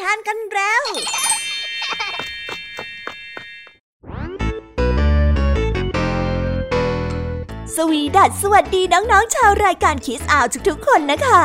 ทานกันแล้ว สวีดัสสวัสดีน้องๆชาวรายการคิสอาวทุกๆคนนะคะ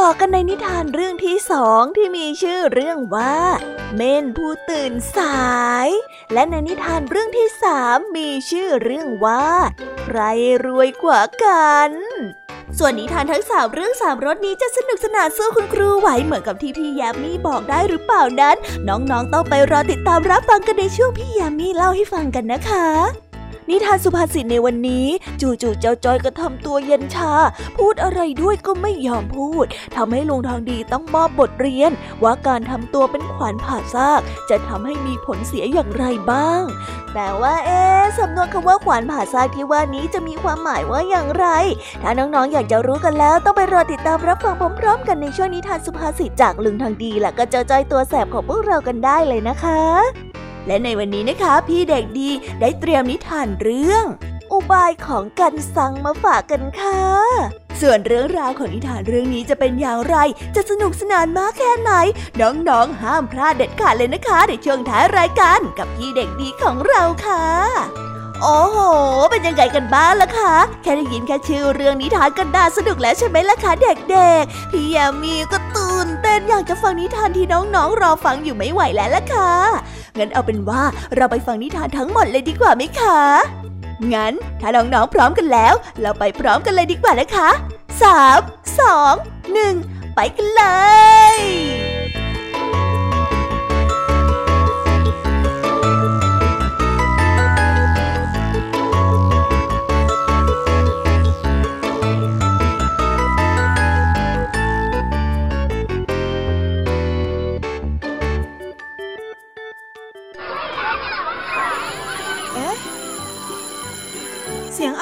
ต่อกันในนิทานเรื่องที่สองที่มีชื่อเรื่องว่า เม่นผู้ตื่นสาย และในนิทานเรื่องที่สามมีชื่อเรื่องว่า ใครรวยกว่ากัน ส่วนนิทานทั้งสามเรื่องสามรสนี้จะสนุกสนานสู้คุณครูไหวเหมือนกับที่พี่ยามีบอกได้หรือเปล่านั้น น้องๆต้องไปรอติดตามรับฟังกันในช่วงพี่ยามีเล่าให้ฟังกันนะคะ นิทานสุภาษิตในวันนี้ จู่ๆเจ้าจอยก็ทำตัวเย็นชา พูดอะไรด้วยก็ไม่ยอมพูดทำให้ลุงทองดีต้องมอบบทเรียน ว่าการทำตัวเป็นขวานผ่าซาก จะทำให้มีผลเสียอย่างไรบ้าง แต่ว่าเอ๊ะสำนวนคำว่าขวานผ่าซากที่ว่านี้จะมีความหมายว่าอย่างไร ถ้าน้องๆอยากจะรู้กันแล้วต้องไปรอติดตามรับฟังพร้อมๆกันในช่วงนิทานสุภาษิตจากลุงทองดีและก็เจ้าจอยตัวแสบของพวกเรากันได้เลยนะคะ และในวันนี้นะคะ พี่เด็กดีได้เตรียมนิทานเรื่อง อุบายของกันซังมาฝากกันค่ะ ส่วนเรื่องราวของนิทานเรื่องนี้จะเป็นอย่างไร จะสนุกสนานมากแค่ไหน น้องๆ ห้ามพลาดเด็ดขาดเลยนะคะ ในช่วงท้ายรายการกับพี่เด็กดีของเราค่ะโอ้โห เป็นยังไงกันบ้างล่ะคะ แค่ได้ยินแค่ชื่อเรื่องนิทานก็น่าสนุกแล้วใช่ไหมล่ะคะเด็กๆ พี่ยามีก็ตื่นเต้นอยากจะฟังนิทานที่น้องๆรอฟังอยู่ไม่ไหวแล้วล่ะค่ะ งั้นเอาเป็นว่าเราไปฟังนิทานทั้งหมดเลยดีกว่าไหมคะ งั้นถ้าน้องๆพร้อมกันแล้ว เราไปพร้อมกันเลยดีกว่านะคะสามสองหนึ่งไปกันเลย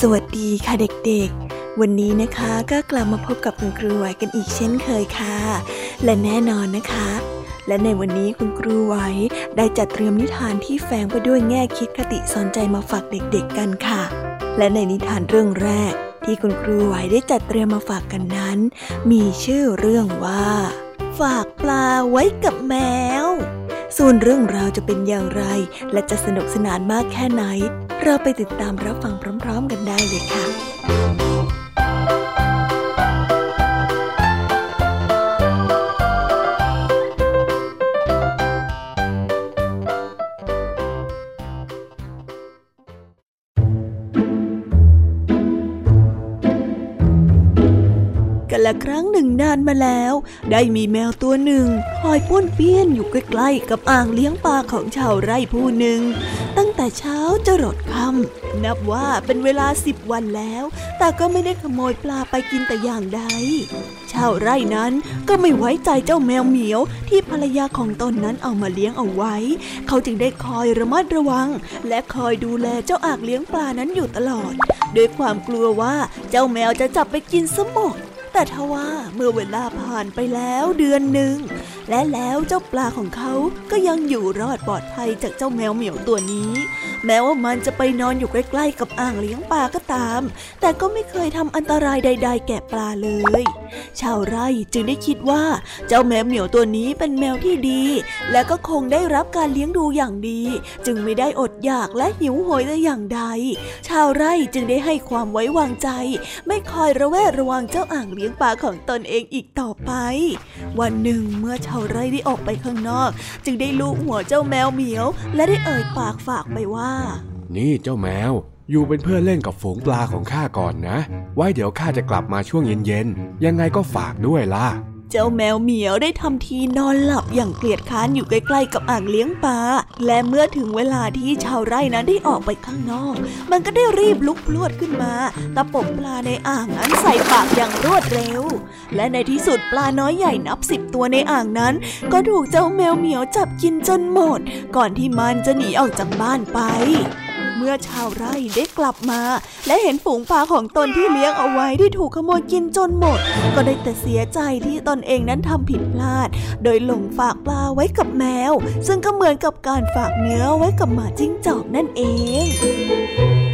สวัสดีค่ะเด็กๆ วันนี้นะคะก็กลับมาพบกับคุณครูไหวกันอีกเช่นเคยค่ะ และแน่นอนนะคะ และในวันนี้คุณครูไหวได้จัดเตรียมนิทานที่แฝงไปด้วยแง่คิดคติสอนใจมาฝากเด็กๆกันค่ะ และในนิทานเรื่องแรก ที่คุณครูไหวได้จัดเตรียมมาฝากกันนั้น มีชื่อเรื่องว่า ฝากปลาไว้กับแมวส่วนเรื่องราวจะเป็นอย่างไร และจะสนุกสนานมากแค่ไหน เราไปติดตามรับฟังพร้อม ๆ กันได้เลยค่ะกันละครั้งหนึ่งนานมาแล้ว ได้มีแมวตัวหนึ่งคอยป้วนเปี้ยนอยู่ใกล้ๆกับอ่างเลี้ยงปลาของชาวไร่ผู้หนึ่งตั้ง แต่เช้าจะรดค่ำนับว่าเป็นเวลาสิบวันแล้ว แต่ก็ไม่ได้ขโมยปลาไปกินแต่อย่างใดชาวไร่นั้นก็ไม่ไว้ใจเจ้าแมวเหมียว ที่ภรรยาของตนนั้นเอามาเลี้ยงเอาไว้ เขาจึงได้คอยระมัดระวัง และคอยดูแลเจ้าอางเลี้ยงปลานั้นอยู่ตลอด ด้วยความกลัวว่าเจ้าแมวจะจับไปกินซะหมด แต่ทว่าเมื่อเวลาผ่านไปแล้วเดือนหนึ่งและแล้วเจ้าปลาของเขาก็ยังอยู่รอดปลอดภัยจากเจ้าแมวเหมียวตัวนี้ แม้ว่ามันจะไปนอนอยู่ใกล้ๆกับอ่างเลี้ยงปลาก็ตาม แต่ก็ไม่เคยทำอันตรายใด ๆ แก่ปลาเลย ชาวไร่จึงได้คิดว่า เจ้าแมวเหมียวตัวนี้เป็นแมวที่ดี และก็คงได้รับการเลี้ยงดูอย่างดี จึงไม่ได้อดอยากและหิวโหยแต่อย่างใด ชาวไร่จึงได้ให้ความไว้วางใจ ไม่คอยระแวดระวังเจ้าอ่างเลี้ยงปลาของตนเองอีกต่อไป วันหนึ่งเมื่อชาวไร่ได้ออกไปข้างนอก จึงได้ลูกหัวเจ้าแมวเหมียว และได้เอ่ยปากฝากไปว่า นี่เจ้าแมว อยู่เป็นเพื่อนเล่นกับฝูงปลาของข้าก่อนนะ ไว้เดี๋ยวข้าจะกลับมาช่วงเย็นๆยังไงก็ฝากด้วยล่ะ เจ้าแมวเหมียวได้ทำทีนอนหลับอย่างเกลียดค้านอยู่ใกล้ๆกับอ่างเลี้ยงปลา และเมื่อถึงเวลาที่ชาวไร่นั้นได้ออกไปข้างนอก มันก็ได้รีบลุกพลวดขึ้นมา ตะปบปลาในอ่างนั้นใส่ปากอย่างรวดเร็ว และในที่สุดปลาน้อยใหญ่นับสิบตัวในอ่างนั้น ก็ถูกเจ้าแมวเหมียวจับกินจนหมด ก่อนที่มันจะหนีออกจากบ้านไป เมื่อชาวไร่ได้กลับมา และเห็นฝูงปลาของตนที่เลี้ยงเอาไว้ที่ถูกขโมยกินจนหมด ก็ได้แต่เสียใจที่ตนเองนั้นทำผิดพลาด โดยหลงฝากปลาไว้กับแมว ซึ่งก็เหมือนกับการฝากเนื้อไว้กับหมาจิ้งจอกนั่นเอง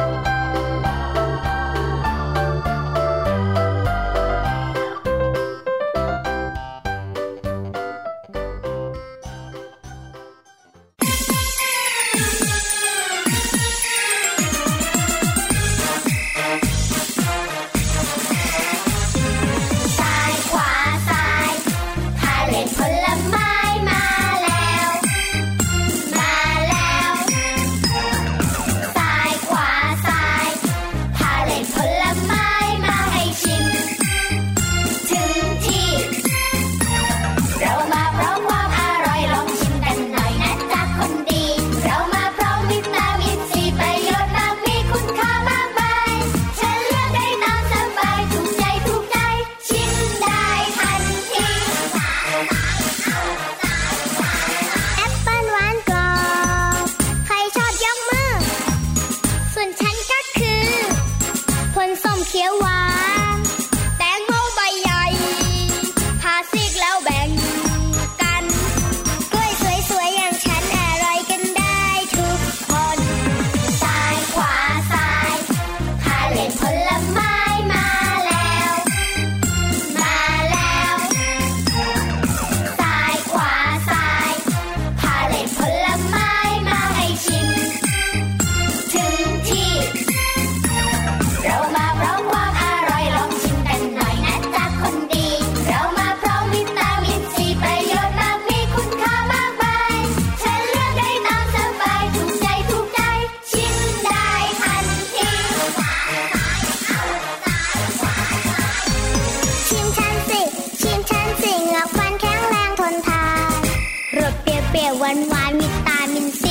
เปรี้ยวหวานหวานมีตามินซี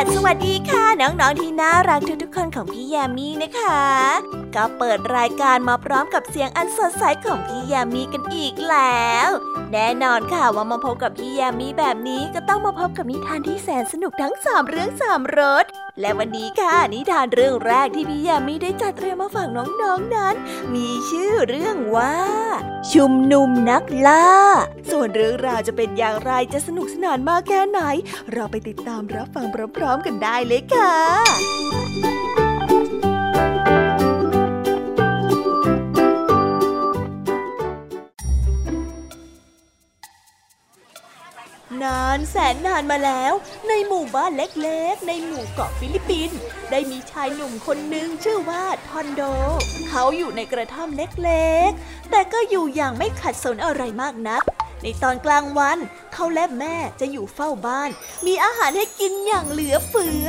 สวีดัสสวัสดีค่ะ น้องๆที่น่ารักทุกๆคนของพี่แยมมี่นะคะ ก็เปิดรายการมาพร้อมกับเสียงอันสดใสของพี่แยมมี่กันอีกแล้ว แน่นอนค่ะว่ามาพบกับพี่แยมมี่แบบนี้ก็ต้องมาพบกับนิทานที่แสนสนุกทั้งสามเรื่องสามรส และวันนี้ค่ะนิทานเรื่องแรกที่พี่ยามีได้จัดเตรียมมาฝากน้องๆนนั้น มีชื่อเรื่องว่า ชุมนุมนักล่า ส่วนเรื่องราวจะเป็นอย่างไรจะสนุกสนานมากแค่ไหน เราไปติดตามรับฟังพร้อมๆกันได้เลยค่ะ นานแสนนานมาแล้ว ในหมู่บ้านเล็กๆ ในหมู่เกาะฟิลิปปินส์ได้มีชายหนุ่มคนหนึ่งชื่อว่าทอนโด เขาอยู่ในกระท่อมเล็กๆ แต่ก็อยู่อย่างไม่ขัดสนอะไรมากนัก ในตอนกลางวัน เขาและแม่จะอยู่เฝ้าบ้าน มีอาหารให้กินอย่างเหลือเฟือ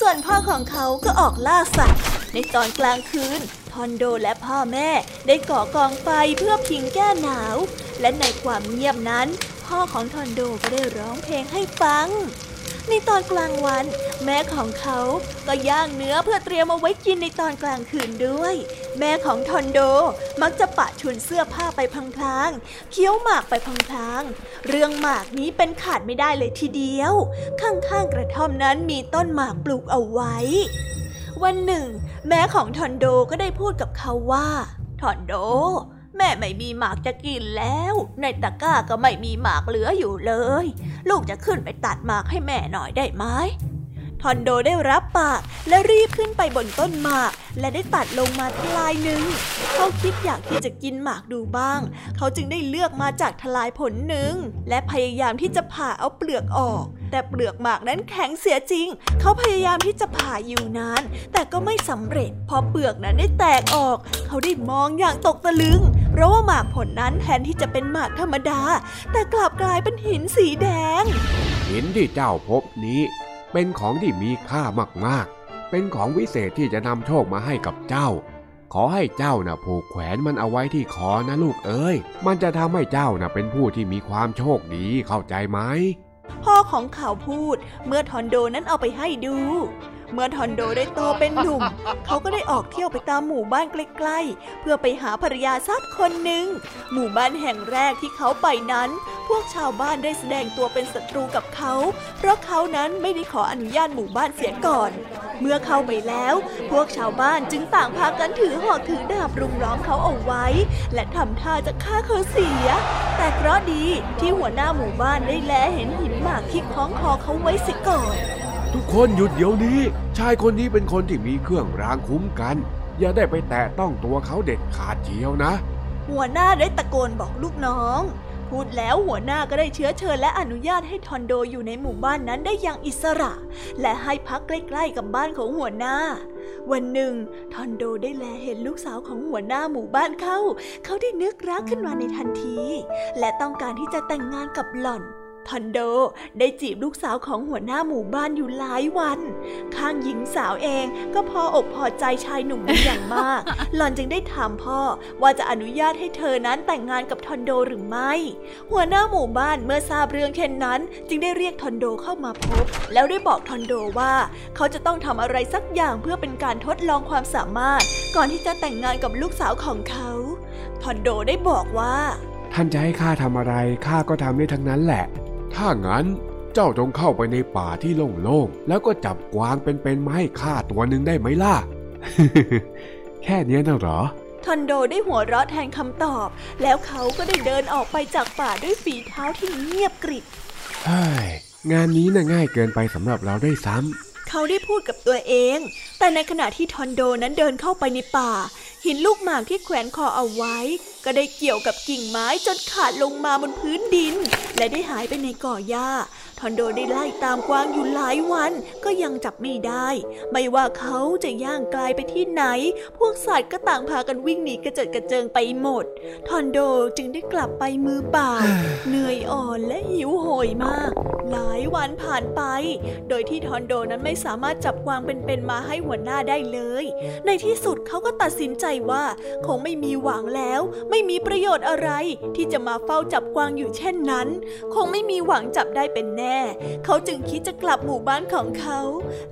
ส่วนพ่อของเขาก็ออกล่าสัตว์ในตอนกลางคืน ทอนโดและพ่อแม่ได้ก่อกองไฟเพื่อพิงแก้หนาว และในความเงียบนั้น พ่อของทอนโดก็ได้ร้องเพลงให้ฟัง ในตอนกลางวัน แม่ของเขาก็ย่างเนื้อเพื่อเตรียมเอาไว้กินในตอนกลางคืนด้วย แม่ของทอนโดมักจะปะชุนเสื้อผ้าไปพลางๆเคี้ยวหมากไปพลางๆเรื่องหมากนี้เป็นขาดไม่ได้เลยทีเดียว ข้างๆกระท่อมนั้นมีต้นหมากปลูกเอาไว้ วันหนึ่ง แม่ของทอนโดก็ได้พูดกับเขาว่าทอนโด แม่ไม่มีหมากจะกินแล้ว ในตะกร้าก็ไม่มีหมากเหลืออยู่เลย ลูกจะขึ้นไปตัดหมากให้แม่หน่อยได้ไหม ทอนโดได้รับปากและรีบขึ้นไปบนต้นหมาก และได้ตัดลงมาทลายหนึ่ง เขาคิดอยากที่จะกินหมากดูบ้าง เขาจึงได้เลือกมาจากทลายผลหนึ่ง และพยายามที่จะผ่าเอาเปลือกออก แต่เปลือกหมากนั้นแข็งเสียจริง เขาพยายามที่จะผ่าอยู่นาน แต่ก็ไม่สำเร็จ เพอเปลือกนั้นได้แตกออก เขาได้มองอย่างตกตะลึง เพราะว่าหมากผลนั้นแทนที่จะเป็นหมากธรรมดา แต่กลับกลายเป็นหินสีแดง หินที่เจ้าพบนี้ เป็นของที่มีค่ามากๆ เป็นของวิเศษที่จะนำโชคมาให้กับเจ้า ขอให้เจ้านะ่ะผูกแขวนมันเอาไว้ที่คอนะลูกเอ้ย มันจะทำให้เจ้านะ่ะเป็นผู้ที่มีความโชคดีเข้าใจไหมพ่อของเขาพูดเมื่อทอนโดนั้นเอาไปให้ดู เมื่อทอนโดได้โตเป็นหนุ่ม เขาก็ได้ออกเที่ยวไปตามหมู่บ้านใกล้ๆ เพื่อไปหาภรรยาสักคนหนึ่ง หมู่บ้านแห่งแรกที่เขาไปนั้น พวกชาวบ้านได้แสดงตัวเป็นศัตรูกับเขา เพราะเขานั้นไม่ได้ขออนุญาตหมู่บ้านเสียก่อน เมื่อเข้าไปแล้ว พวกชาวบ้านจึงต่างพากันถือหอกถือดาบรุมล้อมเขาเอาไว้ และทำท่าจะฆ่าเขาเสีย แต่เคราะดีที่หัวหน้าหมู่บ้านได้แลเห็นหินหมากที่คล้องคอเขาไว้เสิก่อนทุกคนหยุดเดี๋ยวนี้ ชายคนนี้เป็นคนที่มีเครื่องรางคุ้มกัน อย่าได้ไปแตะต้องตัวเขาเด็ดขาดเจียวนะ หัวหน้าได้ตะโกนบอกลูกน้อง พูดแล้วหัวหน้าก็ได้เชื้อเชิญและอนุญาตให้ทอนโดอยู่ในหมู่บ้านนั้นได้อย่างอิสระ และให้พักใกล้ๆกับบ้านของหัวหน้า วันหนึ่งทอนโดได้แลเห็นลูกสาวของหัวหน้าหมู่บ้านเขา เขาได้นึกรักขึ้นมาในทันที และต้องการที่จะแต่งงานกับหล่อน ทอนโดได้จีบลูกสาวของหัวหน้าหมู่บ้านอยู่หลายวัน ข้างหญิงสาวเองก็พออกพอใจชายหนุ่มเป็นอย่างมาก หล่อนจึงได้ถามพ่อว่าจะอนุญาตให้เธอนั้นแต่งงานกับทอนโดหรือไม่ หัวหน้าหมู่บ้านเมื่อทราบเรื่องเช่นนั้น จึงได้เรียกทอนโดเข้ามาพบ แล้วได้บอกทอนโดว่า เขาจะต้องทำอะไรสักอย่างเพื่อเป็นการทดลองความสามารถ ก่อนที่จะแต่งงานกับลูกสาวของเขาทอนโดได้บอกว่า ท่านจะให้ข้าทำอะไรข้าก็ทำได้ทั้งนั้นแหละ ถ้างั้นเจ้าจงเข้าไปในป่าที่โล่งๆ แล้วก็จับกวางเป็นๆมาให้ข้าตัวหนึ่งได้ไหมล่ะ แค่เนี้ยน่ะเหรอทอนโดได้หัวเราะแทนคำตอบ แล้วเขาก็ได้เดินออกไปจากป่าด้วยฝีเท้าที่เงียบกริบเฮ้ยงานนี้น่ะง่ายเกินไปสำหรับเราได้วยซ้ำเขาได้พูดกับตัวเอง แต่ในขณะที่ทอนโดนั้นเดินเข้าไปในป่า หินลูกหมากที่แขวนคอเอาไว้ ก็ได้เกี่ยวกับกิ่งไม้จนขาดลงมาบนพื้นดิน และได้หายไปในก่อหญ้า ทอนโดได้ไล่ตามกวางอยู่หลายวันก็ยังจับไม่ได้ ไม่ว่าเขาจะย่างกลายไปที่ไหน พวกสัตว์ก็ต่างพากันวิ่งหนีกระเจิดกระเจิงไปหมด ทอนโดจึงได้กลับไปมือเปล่า เหนื่อยอ่อนและหิวโหยมาก หลายวันผ่านไป โดยที่ทอนโดนั้นไม่สามารถจับกวางเป็นๆมาให้หัวหน้าได้เลย ในที่สุดเขาก็ตัดสินใจว่าคงไม่มีหวังแล้ว ไม่มีประโยชน์อะไร ที่จะมาเฝ้าจับกวางอยู่เช่นนั้น คงไม่มีหวังจับได้เป็นแน่เขาจึงคิดจะกลับหมู่บ้านของเขา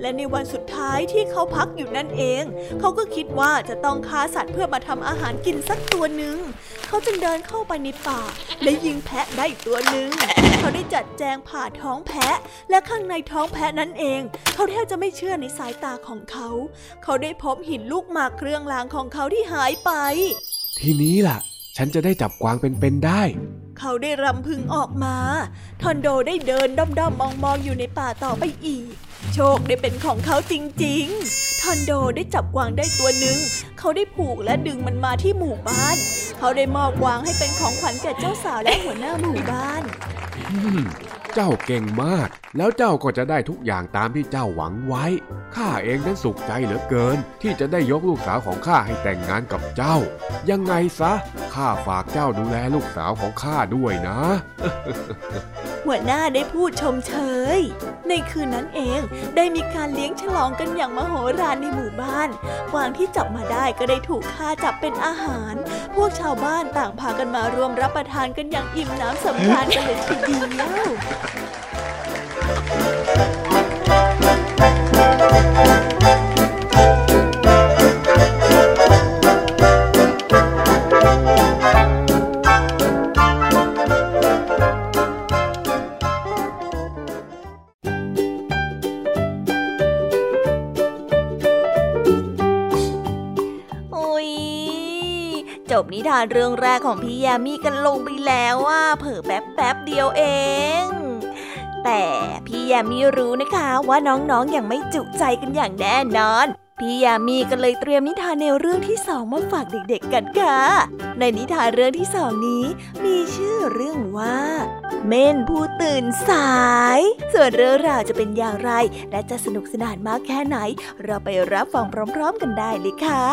และในวันสุดท้ายที่เขาพักอยู่นั่นเอง เขาก็คิดว่าจะต้องฆ่าสัตว์เพื่อมาทำอาหารกินสักตัวหนึ่ง เขาจึงเดินเข้าไปในป่า และยิงแพะได้อีกตัวหนึ่ง เขาได้จัดแจงผ่าท้องแพะ และข้างในท้องแพะนั้นเอง เขาแทบจะไม่เชื่อในสายตาของเขา เขาได้พบหินลูกหมากเครื่องรางของเขาที่หายไป ทีนี้ล่ะ ฉันจะได้จับกวางเป็นๆได้ เขาได้รำพึงออกมา ทอนโดได้เดินด้อมๆมองๆอยู่ในป่าต่อไปอีก โชคได้เป็นของเขาจริงๆ ทอนโดได้จับกวางได้ตัวหนึ่ง เขาได้ผูกและดึงมันมาที่หมู่บ้าน เขาได้มอบกวางให้เป็นของขวัญแก่เจ้าสาวและหัวหน้าหมู่บ้านอืม เจ้าเก่งมาก แล้วเจ้าก็จะได้ทุกอย่างตามที่เจ้าหวังไว้ ข้าเองนั้นสุขใจเหลือเกิน ที่จะได้ยกลูกสาวของข้าให้แต่งงานกับเจ้า ยังไงซะ ข้าฝากเจ้าดูแลลูกสาวของข้าด้วยนะ หัวหน้าได้พูดชมเชย ในคืนนั้นเองได้มีการเลี้ยงฉลองกันอย่างมโหฬารในหมู่บ้าน กวางที่จับมาได้ก็ได้ถูกฆ่าจับเป็นอาหาร พวกชาวบ้านต่างพากันมารวมรับประทานกันอย่างอิ่มน้ำสำราญกันเลยทีเดียวบนิทานเรื่องแรกของพี่ยามีกันลงไปแล้วว่าเผอแป๊บแป๊บเดียวเอง แต่พี่ยามีรู้นะคะว่าน้องๆออย่างไม่จุใจกันอย่างแน่นอน พี่ยามีก็เลยเตรียมนิทานแนวเรื่องที่สองมาฝากเด็กๆกันค่ะ ในนิทานเรื่องที่สองนี้ มีชื่อเรื่องว่า เม่นผู้ตื่นสาย ส่วนเรื่องราวจะเป็นอย่างไร และจะสนุกสนานมากแค่ไหน เราไปรับฟังพร้อม ๆ กันได้เลยค่ะ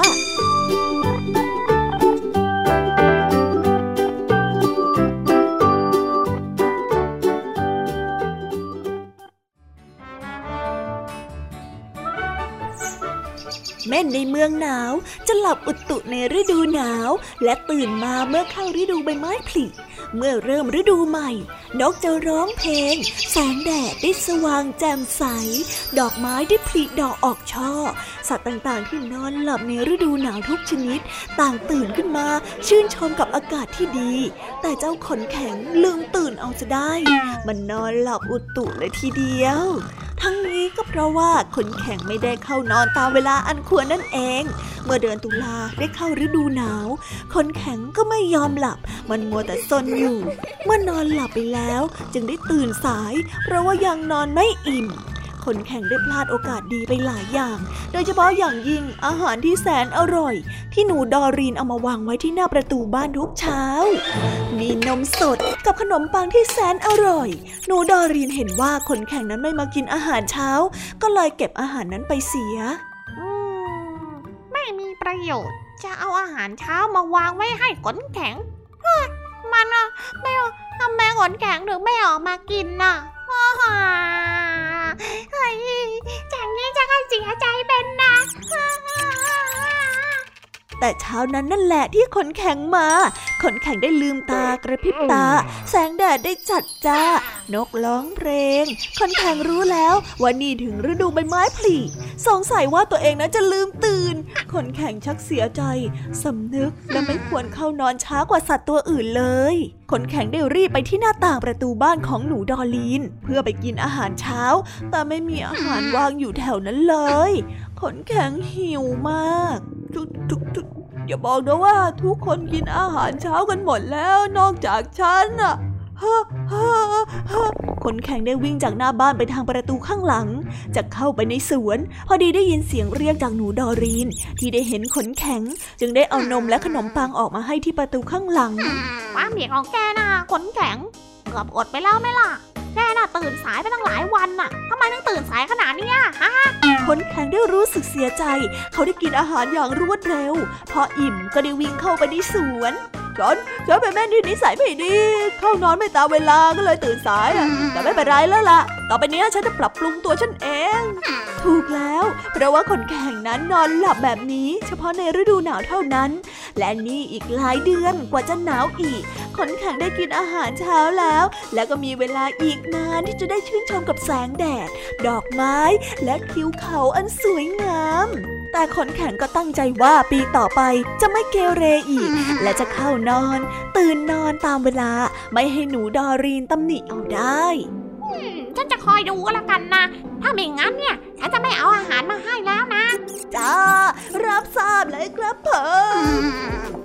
เม่นในเมืองหนาว จะหลับอุตุในฤดูหนาว และตื่นมาเมื่อเข้าฤดูใบไม้ผลิเมื่อเริ่มฤดูใหม่ นกจะร้องเพลง แสงแดดได้สว่างแจ่มใส ดอกไม้ได้ผลิดอกออกช่อ สัตว์ต่างๆที่นอนหลับในฤดูหนาวทุกชนิด ต่างตื่นขึ้นมา ชื่นชมกับอากาศที่ดี แต่เจ้าขนแข็งลืมตื่นเอาจะได้ มันนอนหลับอุตุเลยทีเดียว ทั้งนี้ก็เพราะว่าขนแข็งไม่ได้เข้านอนตามเวลาอันควรนั่นเองเมื่อเดือนตุลาได้เข้าฤดูหนาวขนแข็งก็ไม่ยอมหลับ มันมัวแต่ซนอยู่ เมื่อนอนหลับไปแล้วจึงได้ตื่นสาย เพราะว่ายังนอนไม่อิ่ม คนแข่งได้พลาดโอกาสดีไปหลายอย่าง โดยเฉพาะอย่างยิ่งอาหารที่แสนอร่อย ที่หนูดอรีนเอามาวางไว้ที่หน้าประตูบ้านทุกเช้า มีนมสดกับขนมปังที่แสนอร่อย หนูดอรีนเห็นว่าคนแข่งนั้นไม่มากินอาหารเช้า ก็เลยเก็บอาหารนั้นไปเสียอืมไม่มีประโยชน์ จะเอาอาหารเช้ามาวางไว้ให้ขนแข็งฮ มันอะไม่เอทำไมขนแข็งถึงไม่ออกมากินน่ะอ้าฮ่าเฮ้ยจากนี้จะก็เสียใจเป็นนะ แต่เช้านั้นนั่นแหละที่ขนแข็งมา ขนแข็งได้ลืมตากระพริบตา แสงแดดได้จัดจ้า นกร้องเพลง ขนแข็งรู้แล้วว่านี่ถึงฤดูใบไม้ผลิสงสัยว่าตัวเองนั้นจะลืมตื่น ขนแข็งชักเสียใจสำนึกและไม่ควรเข้านอนช้ากว่าสัตว์ตัวอื่นเลย ขนแข็งได้รีบไปที่หน้าต่างประตูบ้านของหนูดอลีน เพื่อไปกินอาหารเช้า แต่ไม่มีอาหารวางอยู่แถวนั้นเลย ขนแข็งหิวมาก ทุกทุกทุกอย่าบอกนะว่าทุกคนกินอาหารเช้ากันหมดแล้วนอกจากฉันอะคนแข่งได้วิ่งจากหน้าบ้านไปทางประตูข้างหลัง จะเข้าไปในสวน พอดีได้ยินเสียงเรียกจากหนูดอรีน ที่ได้เห็นขนแข็ง จึงได้เอานมและขนมปังออกมาให้ที่ประตูข้างหลัง ความเบียกของแกน่ะขนแข็ง เกือบอดไปแล้วไหมล่ะ แกน่ะตื่นสายไปตั้งหลายวันน่ะทำไมต้องตื่นสายขนาดเนี้ยฮะคนแข็งได้รู้สึกเสียใจ เขาได้กินอาหารอย่างรวดเร็ว พออิ่มก็ได้วิ่งเข้าไปในสวน ฉันฉันเป็นแม่ที่นิสัยไม่ดี เข้านอนไม่ตามเวลาก็เลยตื่นสายอะแต่ไม่เป็นไรแล้วล่ะ ต่อไปนี้ฉันจะปรับปรุงตัวฉันเอง ถูกแล้ว เพราะว่าขนแข็งนั้นนอนหลับแบบนี้ เฉพาะในฤดูหนาวเท่านั้น และนี่อีกหลายเดือนกว่าจะหนาวอีกขนแข็งได้กินอาหารเช้าแล้ว แล้วก็มีเวลาอีกนานที่จะได้ชื่นชมกับแสงแดด ดอกไม้ และทิวเขาอันสวยงาม แต่ขนแข็งก็ตั้งใจว่าปีต่อไปจะไม่เกเรอีก และจะเข้านอน ตื่นนอนตามเวลา ไม่ให้หนูดอรีนตำหนิเอาได้อืมฉันจะคอยดูก็แล้วกันนะ ถ้าไม่งั้นเนี่ยฉันจะไม่เอาอาหารมาให้แล้วนะ จ้า รับทราบเลยครับผม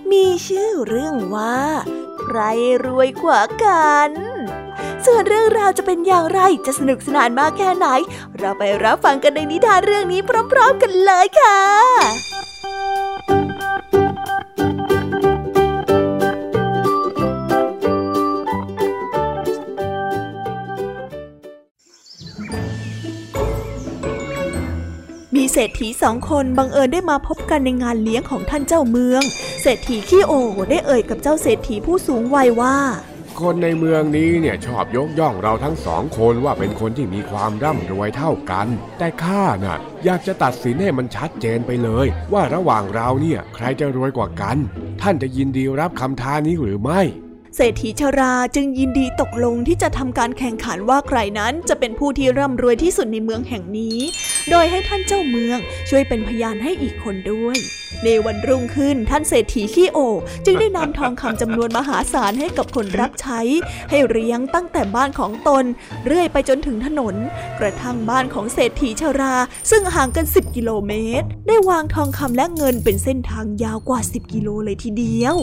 มีชื่อเรื่องว่า ใครรวยกว่ากัน ส่วนเรื่องราวจะเป็นอย่างไรจะสนุกสนานมากแค่ไหน เราไปรับฟังกันในนิทานเรื่องนี้พร้อม ๆ กันเลยค่ะ มีเศรษฐีสองคนบังเอิญได้มาพบกันในงานเลี้ยงของท่านเจ้าเมือง เศรษฐีขี้โอได้เอ่ยกับเจ้าเศรษฐีผู้สูงวัยว่า คนในเมืองนี้เนี่ยชอบยกย่องเราทั้งสองคนว่าเป็นคนที่มีความร่ำรวยเท่ากัน แต่ข้าน่ะ อยากจะตัดสินให้มันชัดเจนไปเลย ว่าระหว่างเราเนี่ยใครจะรวยกว่ากัน ท่านจะยินดีรับคำท้านี้หรือไม่ เศรษฐีชราจึงยินดีตกลงที่จะทำการแข่งขันว่าใครนั้นจะเป็นผู้ที่ร่ำรวยที่สุดในเมืองแห่งนี้ โดยให้ท่านเจ้าเมืองช่วยเป็นพยานให้อีกคนด้วย ในวันรุ่งขึ้นท่านเศรษฐีขี้โอ จึงได้นำทองคำจำนวนมหาศาลให้กับคนรับใช้ ให้เลี้ยงตั้งแต่บ้านของตน เรื่อยไปจนถึงถนน กระทั่งบ้านของเศรษฐีชรา ซึ่งห่างกัน 10 กิโลเมตร ได้วางทองคำและเงินเป็นเส้นทางยาวกว่า 10 กิโลเลยทีเดียว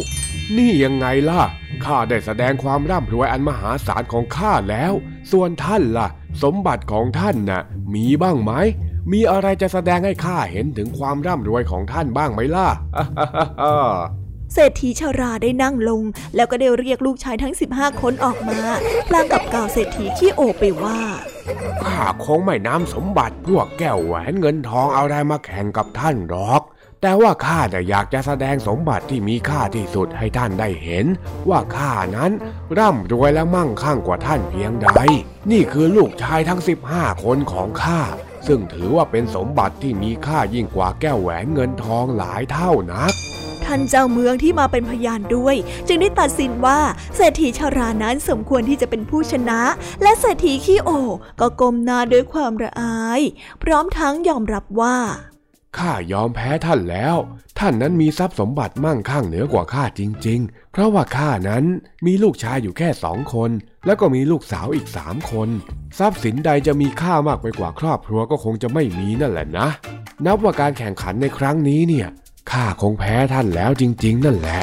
นี่ยังไงล่ะข้าได้แสดงความร่ำรวยอันมหาศาลของข้าแล้ว ส่วนท่านล่ะ สมบัติของท่านน่ะมีบ้างไหม มีอะไรจะแสดงให้ข้าเห็นถึงความร่ำรวยของท่านบ้างไหมล่ะ เศรษฐีชาราได้นั่งลง แล้วก็ได้เรียกลูกชายทั้ง 15 คนออกมาพลางกับกล่าวเศรษฐีขี้โอไปว่าข้าคงไม่นำสมบัติพวกแก้วแหวนเงินทองเอาอะไรมาแข่งกับท่านหรอก แต่ว่าข้าจะอยากจะแสดงสมบัติที่มีค่าที่สุดให้ท่านได้เห็น ว่าข้านั้นร่ำรวยและมั่งคั่งกว่าท่านเพียงใด นี่คือลูกชายทั้ง 15 คนของข้า ซึ่งถือว่าเป็นสมบัติที่มีค่ายิ่งกว่าแก้วแหวนเงินทองหลายเท่านักท่านเจ้าเมืองที่มาเป็นพยานด้วย จึงได้ตัดสินว่าเศรษฐีชารานั้นสมควรที่จะเป็นผู้ชนะ และเศรษฐีขี้โอก็ก้มหน้าด้วยความระอาย พร้อมทั้งยอมรับว่า ข้ายอมแพ้ท่านแล้ว ท่านนั้นมีทรัพย์สมบัติมั่งคั่งเหนือกว่าข้าจริง ๆ เพราะว่าข้านั้นมีลูกชายอยู่แค่สองคน แล้วก็มีลูกสาวอีกสามคน ทรัพย์สินใดจะมีค่ามากไปกว่าครอบครัวก็คงจะไม่มีนั่นแหละนะ นับว่าการแข่งขันในครั้งนี้เนี่ยข้าคงแพ้ท่านแล้วจริง ๆ นั่นแหละ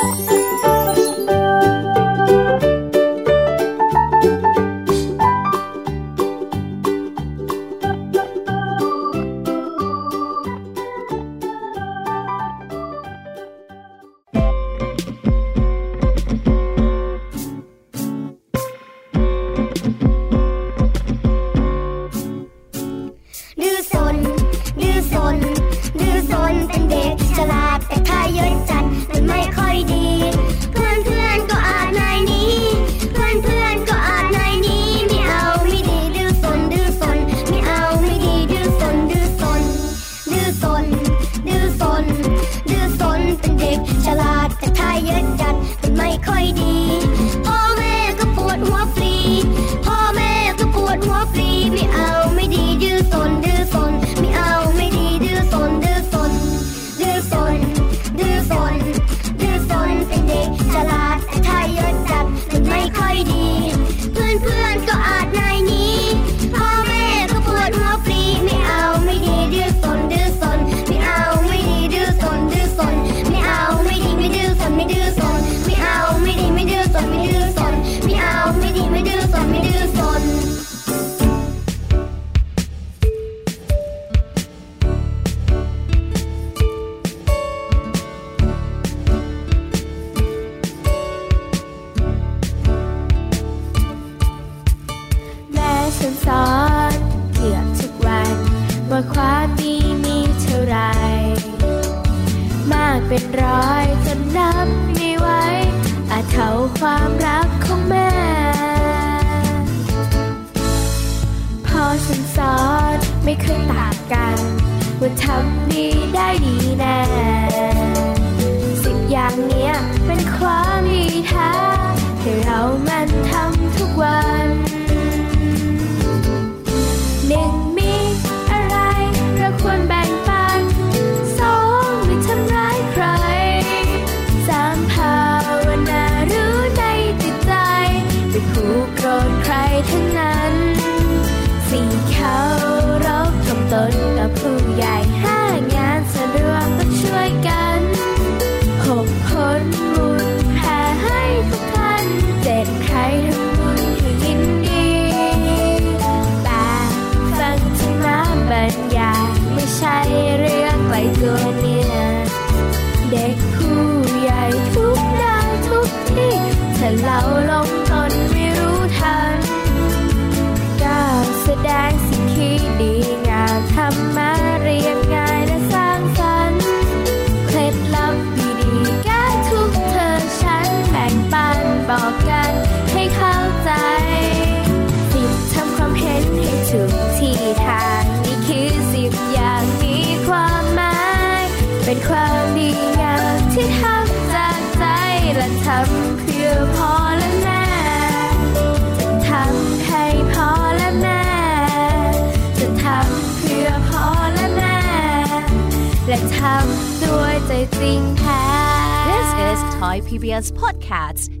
และทำด้วยใจจริงแท้ This is Thai PBS Podcast.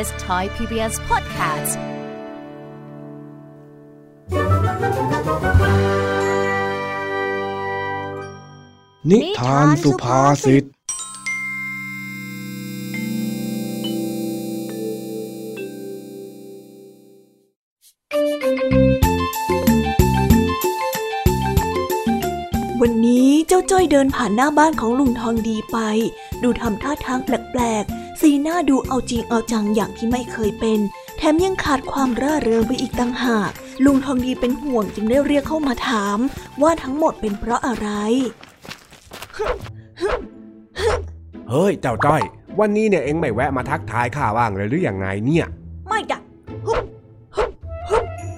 is Thai PBS Podcast. นิทานสุภาษิต วันนี้เจ้าจ้อยเดินผ่านหน้าบ้านของลุงทองดีไป ดูทำท่าทางแปลกๆ สีหน้าดูเอาจริงเอาจังอย่างที่ไม่เคยเป็น แถมยังขาดความร่าเริงไปอีกต่างหาก ลุงทองดีเป็นห่วงจึงได้เรียกเข้ามาถาม ว่าทั้งหมดเป็นเพราะอะไร เฮ้ย เจ้าจ้อย วันนี้เนี่ยเอ็งไม่แวะมาทักทายข้าบ้างเลยหรือยังไงเนี่ย ไม่จ้ะ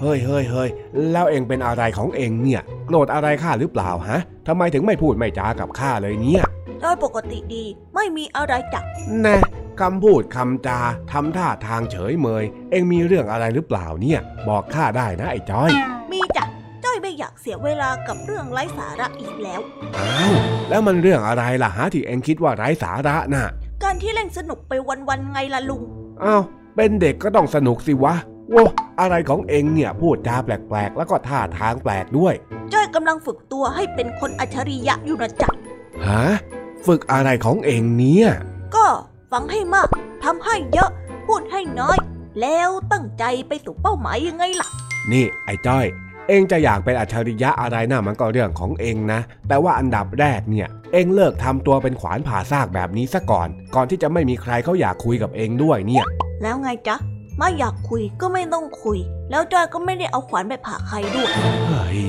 เฮ้ยเฮ้ยเฮ้ยแล้วเอ็งเป็นอะไรของเอ็งเนี่ย โกรธอะไรข้าหรือเปล่าฮะทำไมถึงไม่พูดไม่จากับข้าเลยเนี่ย จ้อยปกติดีไม่มีอะไรจ้ะแน่คำพูดคำจาทำท่าทางเฉยเมย เอ็งมีเรื่องอะไรหรือเปล่าเนี่ย บอกข้าได้นะไอ้จ้อย มีจ้ะจ้อยไม่อยากเสียเวลากับเรื่องไร้สาระอีกแล้ว อ้าว แล้วมันเรื่องอะไรล่ะฮะที่เอ็งคิดว่าไร้สาระน่ะ การที่เล่นสนุกไปวันๆไงล่ะลุง อ้าว เป็นเด็กก็ต้องสนุกสิวะโว้อะไรของเอ็งเนี่ยพูดจาแปลกๆ แล้วก็ท่าทางแปลกด้วย จ้อยกำลังฝึกตัวให้เป็นคนอัจฉริยะอยู่นะจ๊ะฮะ ฝึกอะไรของเองเนี่ย ก็ฟังให้มากทำให้เยอะ พูดให้น้อย แล้วตั้งใจไปสู่เป้าหมายยังไงล่ะ นี่ไอ้จ้อย เองจะอยากเป็นอัจฉริยะอะไรน่ะมันก็เรื่องของเองนะ แต่ว่าอันดับแรกเนี่ย เองเลิกทำตัวเป็นขวานผ่าซากแบบนี้ซะก่อน ก่อนที่จะไม่มีใครเขาอยากคุยกับเองด้วยเนี่ย แล้วไงจ๊ะไม่อยากคุยก็ไม่ต้องคุย แล้วจอยก็ไม่ได้เอาขวานไปผ่าใครด้วยเฮ้ย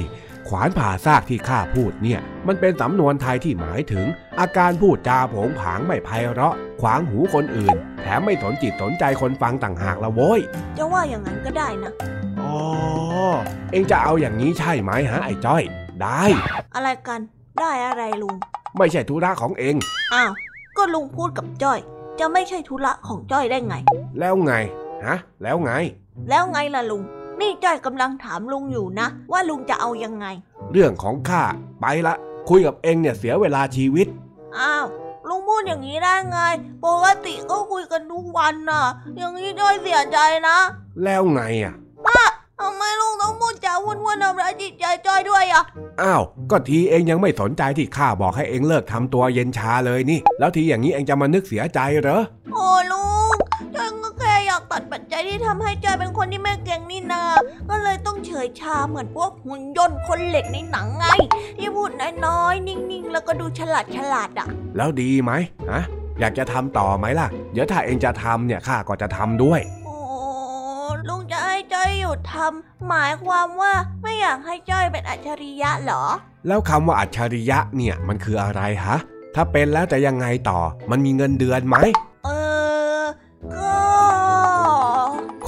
ขวานผ่าซากที่ข้าพูดเนี่ย มันเป็นสำนวนไทยที่หมายถึง อาการพูดจาโผงผางไม่ไพเราะ ขวางหูคนอื่น แถมไม่สนจิตสนใจคนฟังต่างหากละโว้ย จะว่าอย่างนั้นก็ได้นะอ๋อเองจะเอาอย่างนี้ใช่ไหมฮะไอ้จ้อย ได้ อะไรกัน ได้อะไรลุง ไม่ใช่ธุระของเองอ้าวก็ลุงพูดกับจ้อย จะไม่ใช่ธุระของจ้อยได้ไง แล้วไงฮะแล้วไง แล้วไงล่ะลุง นี่จ้อยกำลังถามลุงอยู่นะ ว่าลุงจะเอายังไง เรื่องของข้าไปละ คุยกับเองเนี่ยเสียเวลาชีวิต อ้าวลุงพูดอย่างนี้ได้ไง ปกติก็คุยกันทุกวันน่ะ อย่างนี้จ้อยเสียใจนะ แล้วไงอะทำไมลุงต้องพูดจาวุ่นๆทำร้ายจิตใจจ้อยด้วยอะ อ้าว ก็ทีเองยังไม่สนใจที่ข้าบอกให้เองเลิกทำตัวเย็นชาเลยนี่ แล้วทีอย่างนี้เองจะมานึกเสียใจเหรอ โอ้ลุงจ้อยก็แค่อยากตัดปัจจัยที่ทำให้จ้อยเป็นคนที่ไม่เก่งนี่นา ก็เลยต้องเฉยชาเหมือนพวกหุ่นยนต์คนเหล็กในหนังไง ที่พูดน้อยๆ นิ่งๆ แล้วก็ดูฉลาดฉลาดๆอะ แล้วดีไหมฮะ อยากจะทำต่อไหมล่ะ เดี๋ยวถ้าเองจะทำเนี่ยข้าก็จะทำด้วยโอ้ลุงจะให้จ้อยหยุดทำหมายความว่าไม่อยากให้จ้อยเป็นอัจฉริยะเหรอ แล้วคำว่าอัจฉริยะเนี่ยมันคืออะไรฮะ ถ้าเป็นแล้วจะยังไงต่อ มันมีเงินเดือนไหม เออก็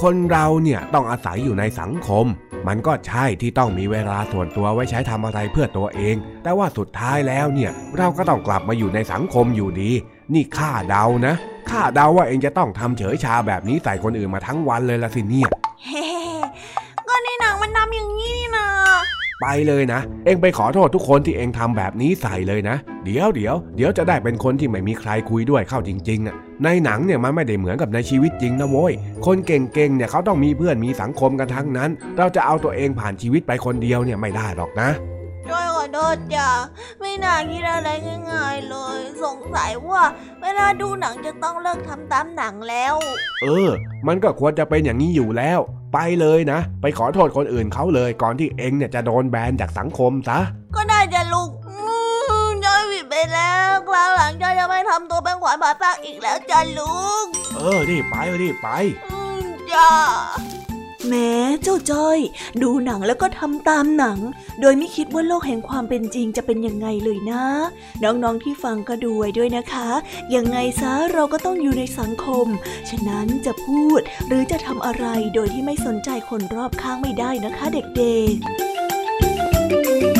คนเราเนี่ยต้องอาศัยอยู่ในสังคม มันก็ใช่ที่ต้องมีเวลาส่วนตัวไว้ใช้ทำอะไรเพื่อตัวเอง แต่ว่าสุดท้ายแล้วเนี่ยเราก็ต้องกลับมาอยู่ในสังคมอยู่ดี นี่ข้าเดานะข้าเดาว่าเองจะต้องทำเฉยชาแบบนี้ใส่คนอื่นมาทั้งวันเลยละสิเนี่ยเฮ้ก็ในหนังมันทำอย่างนี้ ไปเลยนะ เองไปขอโทษทุกคนที่เองทำแบบนี้ใส่เลยนะ เดี๋ยวเดี๋ยวเดี๋ยวจะได้เป็นคนที่ไม่มีใครคุยด้วยเข้าจริงๆอะในหนังเนี่ยมันไม่ได้เหมือนกับในชีวิตจริงนะโว้ย คนเก่งๆเนี่ยเขาต้องมีเพื่อนมีสังคมกันทั้งนั้น เราจะเอาตัวเองผ่านชีวิตไปคนเดียวเนี่ยไม่ได้หรอกนะจ้อยขอโทษจ้ะไม่น่าคิดอะไรง่ายๆเลย สงสัยว่าเวลาดูหนังจะต้องเลิกทำตามหนังแล้ว เออ มันก็ควรจะเป็นอย่างนี้อยู่แล้ว ไปเลยนะ ไปขอโทษคนอื่นเขาเลยก่อนที่เองเนี่ยจะโดนแบนจากสังคมซะ ก็ได้จะลุงอืมจ้อยผิดไปแล้วคราวหลังจ้อยจะไม่ทำตัวเป็นขวานผ่าซากอีกแล้วจ้ะลุง เออรีบไปรีบไปอืมจ้า แม้เจ้าจ้อย ดูหนังแล้วก็ทำตามหนัง โดยไม่คิดว่าโลกแห่งความเป็นจริงจะเป็นยังไงเลยนะ น้องๆที่ฟังก็ดูไว้ด้วยนะคะ ยังไงซะเราก็ต้องอยู่ในสังคม ฉะนั้นจะพูดหรือจะทำอะไรโดยที่ไม่สนใจคนรอบข้างไม่ได้นะคะเด็กๆ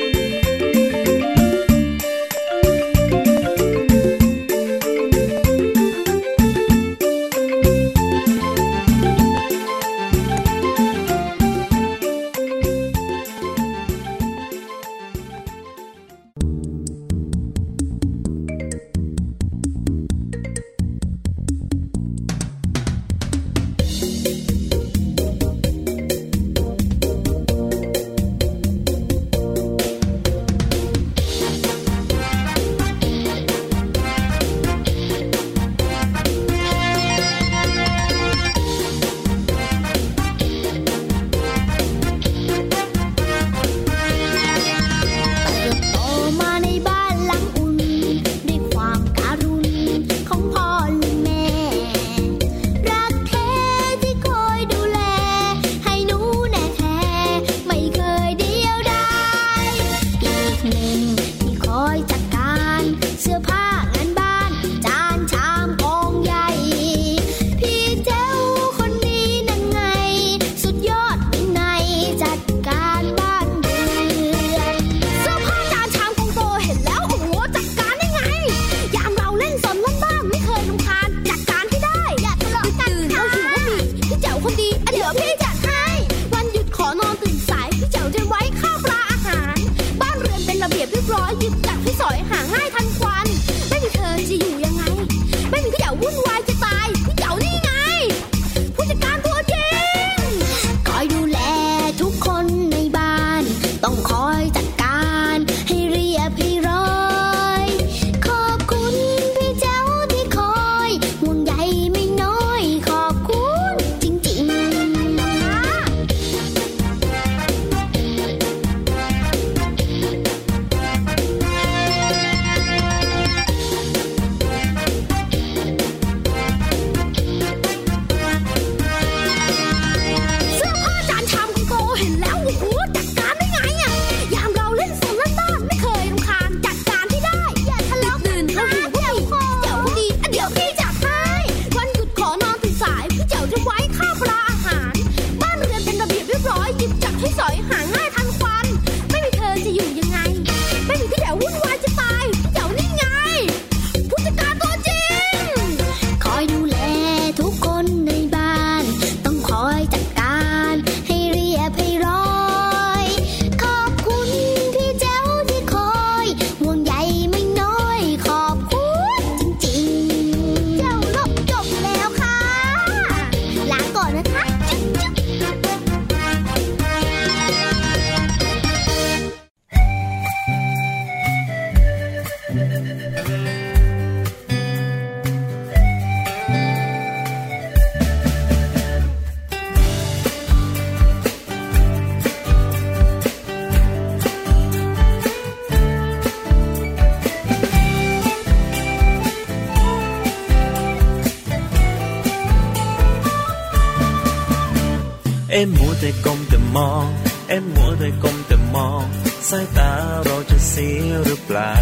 มแต่มอง เอ็มมัวแต่ก้มแต่มอง สายตาเราจะเสียหรือเปล่า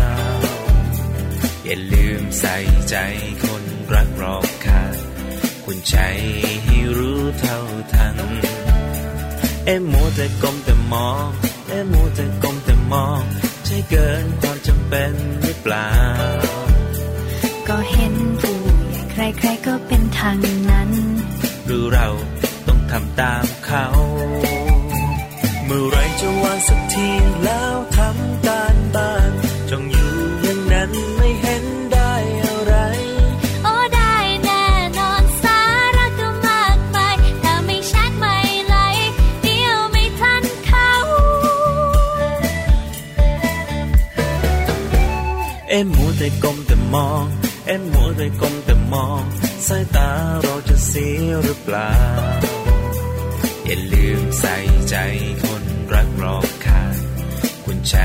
อย่าลืมใส่ใจคนรักรอบค่างคุณใจให้รู้เท่าทัน เอ็มมัวแต่ก้มแต่มอง เอ็มมัวแต่ก้มแต่มอง ใช่เกินความจำเป็นหรือเปล่า ก็เห็นผู้ใหญ่ใครๆก็เป็นทางนั้น หรือเราต้องทำตามเขา เมื่อไรจะวางสักทีแล้วทำการบ้านจงอยู่อย่างนั้นไม่เห็นได้อะไร โอ้ได้แน่นอนสาระก็มากมายถ้าไม่แชทไม่ไลค์เดียวไม่ทันเขา เอ็มมัวแต่ก้มแต่มอง เอ็มมัวแต่ก้มแต่มอง สายตาเราจะเสียหรือเปล่า อย่าลืมใส่ใจคนรักรอบค่างคุณใจ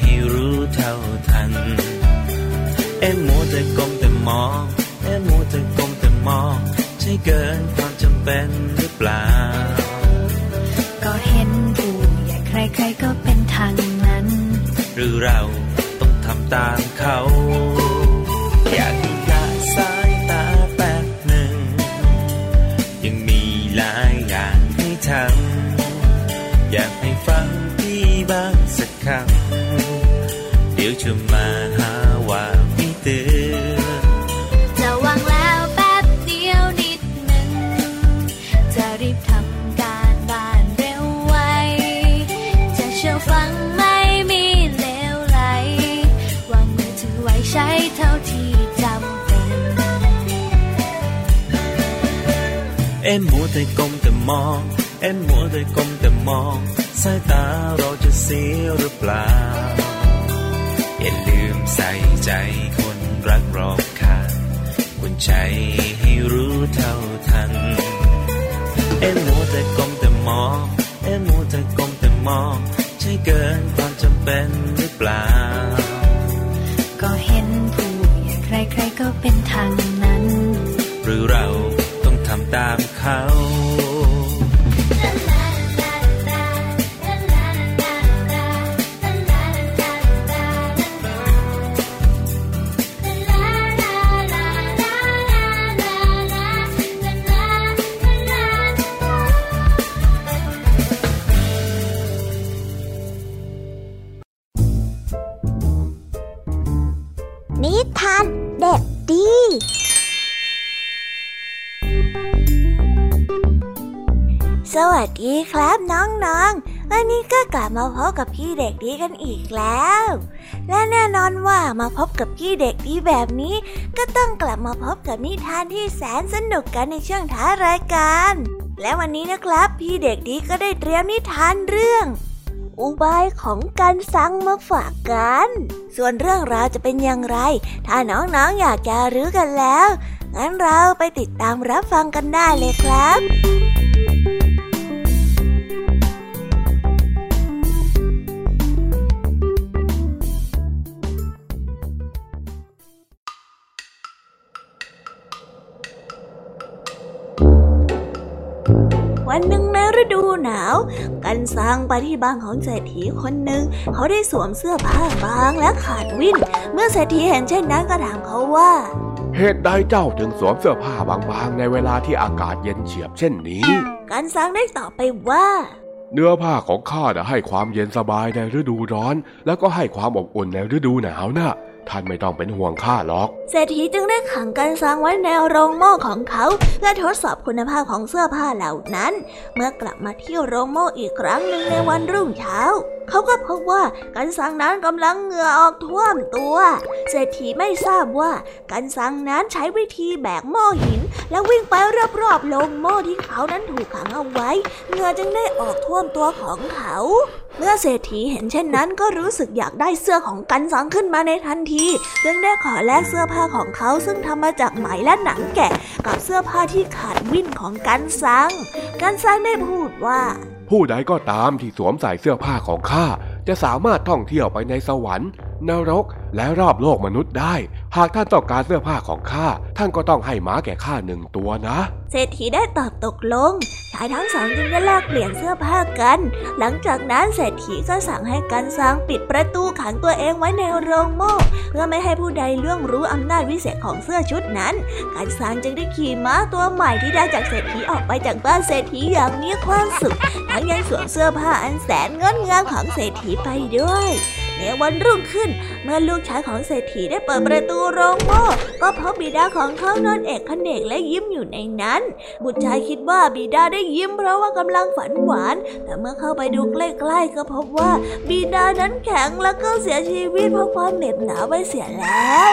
ให้รู้เท่าทัน เอ็มมัวแต่ก้มแต่มอง เอ็มมัวแต่ก้มแต่มอง ใช่เกินความจำเป็นหรือเปล่า ก็เห็นผู้ใหญ่ใครๆก็เป็นทางนั้น หรือเราต้องทำตามเขา อยาก อ็มมัวแต่ก้มแต่มอง เอ็มมัวแต่ก้มแต่มอง สายตาเราจะเสียหรือเปล่า อย่าลืมใส่ใจคนรักรอบค่างคุณใจให้รู้เท่าทัน เอ็มมัวแต่ก้มแต่มอง เอ็มมัวแต่ก้มแต่มอง ใช่เกินความจำเป็นหรือเปล่า ก็เห็นผู้ใหญ่ใครๆก็เป็นทางนั้น หรือเรา ต้องทำตามเขา สวัสดีครับน้องๆ วันนี้ก็กลับมาพบกับพี่เด็กดีกันอีกแล้ว และแน่นอนว่ามาพบกับพี่เด็กดีแบบนี้ ก็ต้องกลับมาพบกับนิทานที่แสนสนุกกันในช่วงท้ารายการ และวันนี้นะครับ พี่เด็กดีก็ได้เตรียมนิทานเรื่อง อุบายของการซังมาฝากกัน ส่วนเรื่องราวจะเป็นอย่างไร ถ้าน้องๆออยากจะรู้กันแล้ว งั้นเราไปติดตามรับฟังกันได้เลยครับ หนาว กันซางไปที่บ้านของเศรษฐีคนหนึ่งเขาได้สวมเสื้อผ้าบางและขาดวิ่น เมื่อเศรษฐีเห็นเช่นนั้นก็ถามเขาว่า เหตุใดเจ้าถึงสวมเสื้อผ้าบางๆ ในเวลาที่อากาศเย็นเฉียบเช่นนี้ กันซางได้ตอบไปว่าเนื้อผ้าของข้าให้ความเย็นสบายในฤดูร้อน แล้วก็ให้ความอบอุ่นในฤดูหนาวนะ่ะ ท่านไม่ต้องเป็นห่วงข้าหรอก เศรษฐีจึงได้ขังกันซังไว้ในโรงหม้อของเขาเพื่อทดสอบคุณภาพของเสื้อผ้าเหล่านั้น เมื่อกลับมาที่โรงหม้ออีกครั้งหนึ่งในวันรุ่งเช้า เขาก็พบว่ากันซังนั้นกำลังเหงื่อออกท่วมตัว เศรษฐีไม่ทราบว่ากันซังนั้นใช้วิธีแบกหม้อหิน และวิ่งไปรอบๆโรงหม้อที่เขานั้นถูกขังเอาไว้เหงื่อจึงได้ออกท่วมตัวของเขา เมื่อเศรษฐีเห็นเช่นนั้นก็รู้สึกอยากได้เสื้อของกันซังขึ้นมาในทันทีจึงได้ขอแลกเสื้อผ้าของเขาซึ่งทำมาจากไหมและหนังแกะ กับเสื้อผ้าที่ขาดวิ่นของกันซัง กันซังได้พูดว่า ผู้ใดก็ตามที่สวมใส่เสื้อผ้าของข้าจะสามารถท่องเที่ยวไปในสวรรค์นรกและรอบโลกมนุษย์ได้ หากท่านต้องการเสื้อผ้าของข้า ท่านก็ต้องให้ม้าแก่ข้าหนึ่งตัวนะ เศรษฐีได้ตอบตกลง ชายทั้งสองจึงได้แลกเปลี่ยนเสื้อผ้ากัน หลังจากนั้นเศรษฐีก็สั่งให้กันซังปิดประตูขังตัวเองไว้ในโรงหม้อเพื่อไม่ให้ผู้ใดล่วงรู้อำนาจวิเศษของเสื้อชุดนั้น กันซังจึงได้ขี่ม้าตัวใหม่ที่ได้จากเศรษฐีออกไปจากบ้านเศรษฐีอย่างมีความสุข ทั้งยังสวมเสื้อผ้าอันแสนงดงามของเศรษฐีไปด้วย ในวันรุ่งขึ้น เมื่อลูกชายของเศรษฐีได้เปิดประตูโรงโม่ก็พบบิดาของเขานอนเอกขเนกและยิ้มอยู่ในนั้น บุตรชายคิดว่าบิดาได้ยิ้มเพราะว่ากำลังฝันหวาน แต่เมื่อเข้าไปดูใกล้ๆก็พบว่าบิดานั้นแข็งและก็เสียชีวิตเพราะความเหน็บหนาวไปเสียแล้ว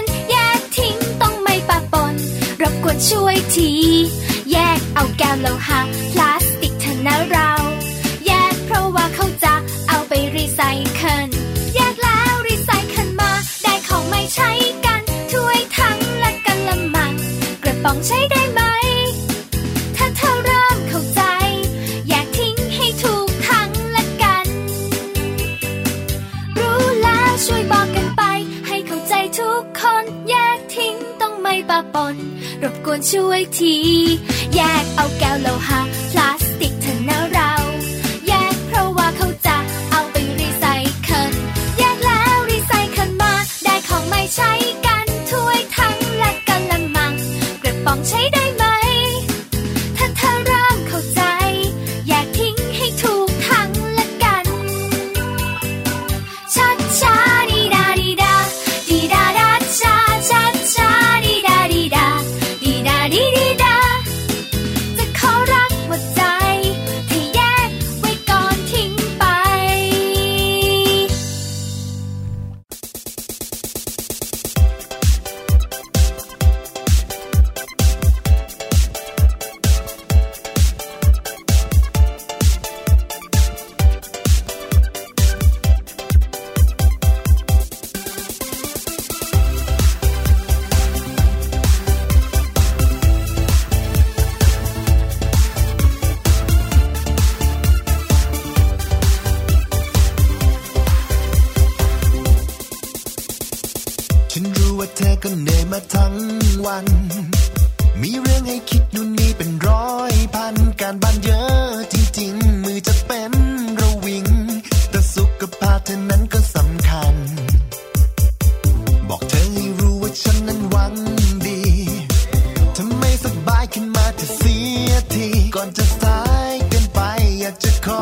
น ช่วยที แยกเอาแก้วโลหะพลาสติกเถอะนะเรา แยกเพราะว่าเขาจะเอาไปรีไซเคิลแยกแล้วรีไซเคิลมา ได้ของไม่ใช้กันถ้วยทั้งและกันละมังกระป๋องใช้ได้มา ควรช่วยที แยกเอาแก้วโลหะ ขึ้นมาเธอเสียทีก่อนจะสายเกินไปอยากจะขอ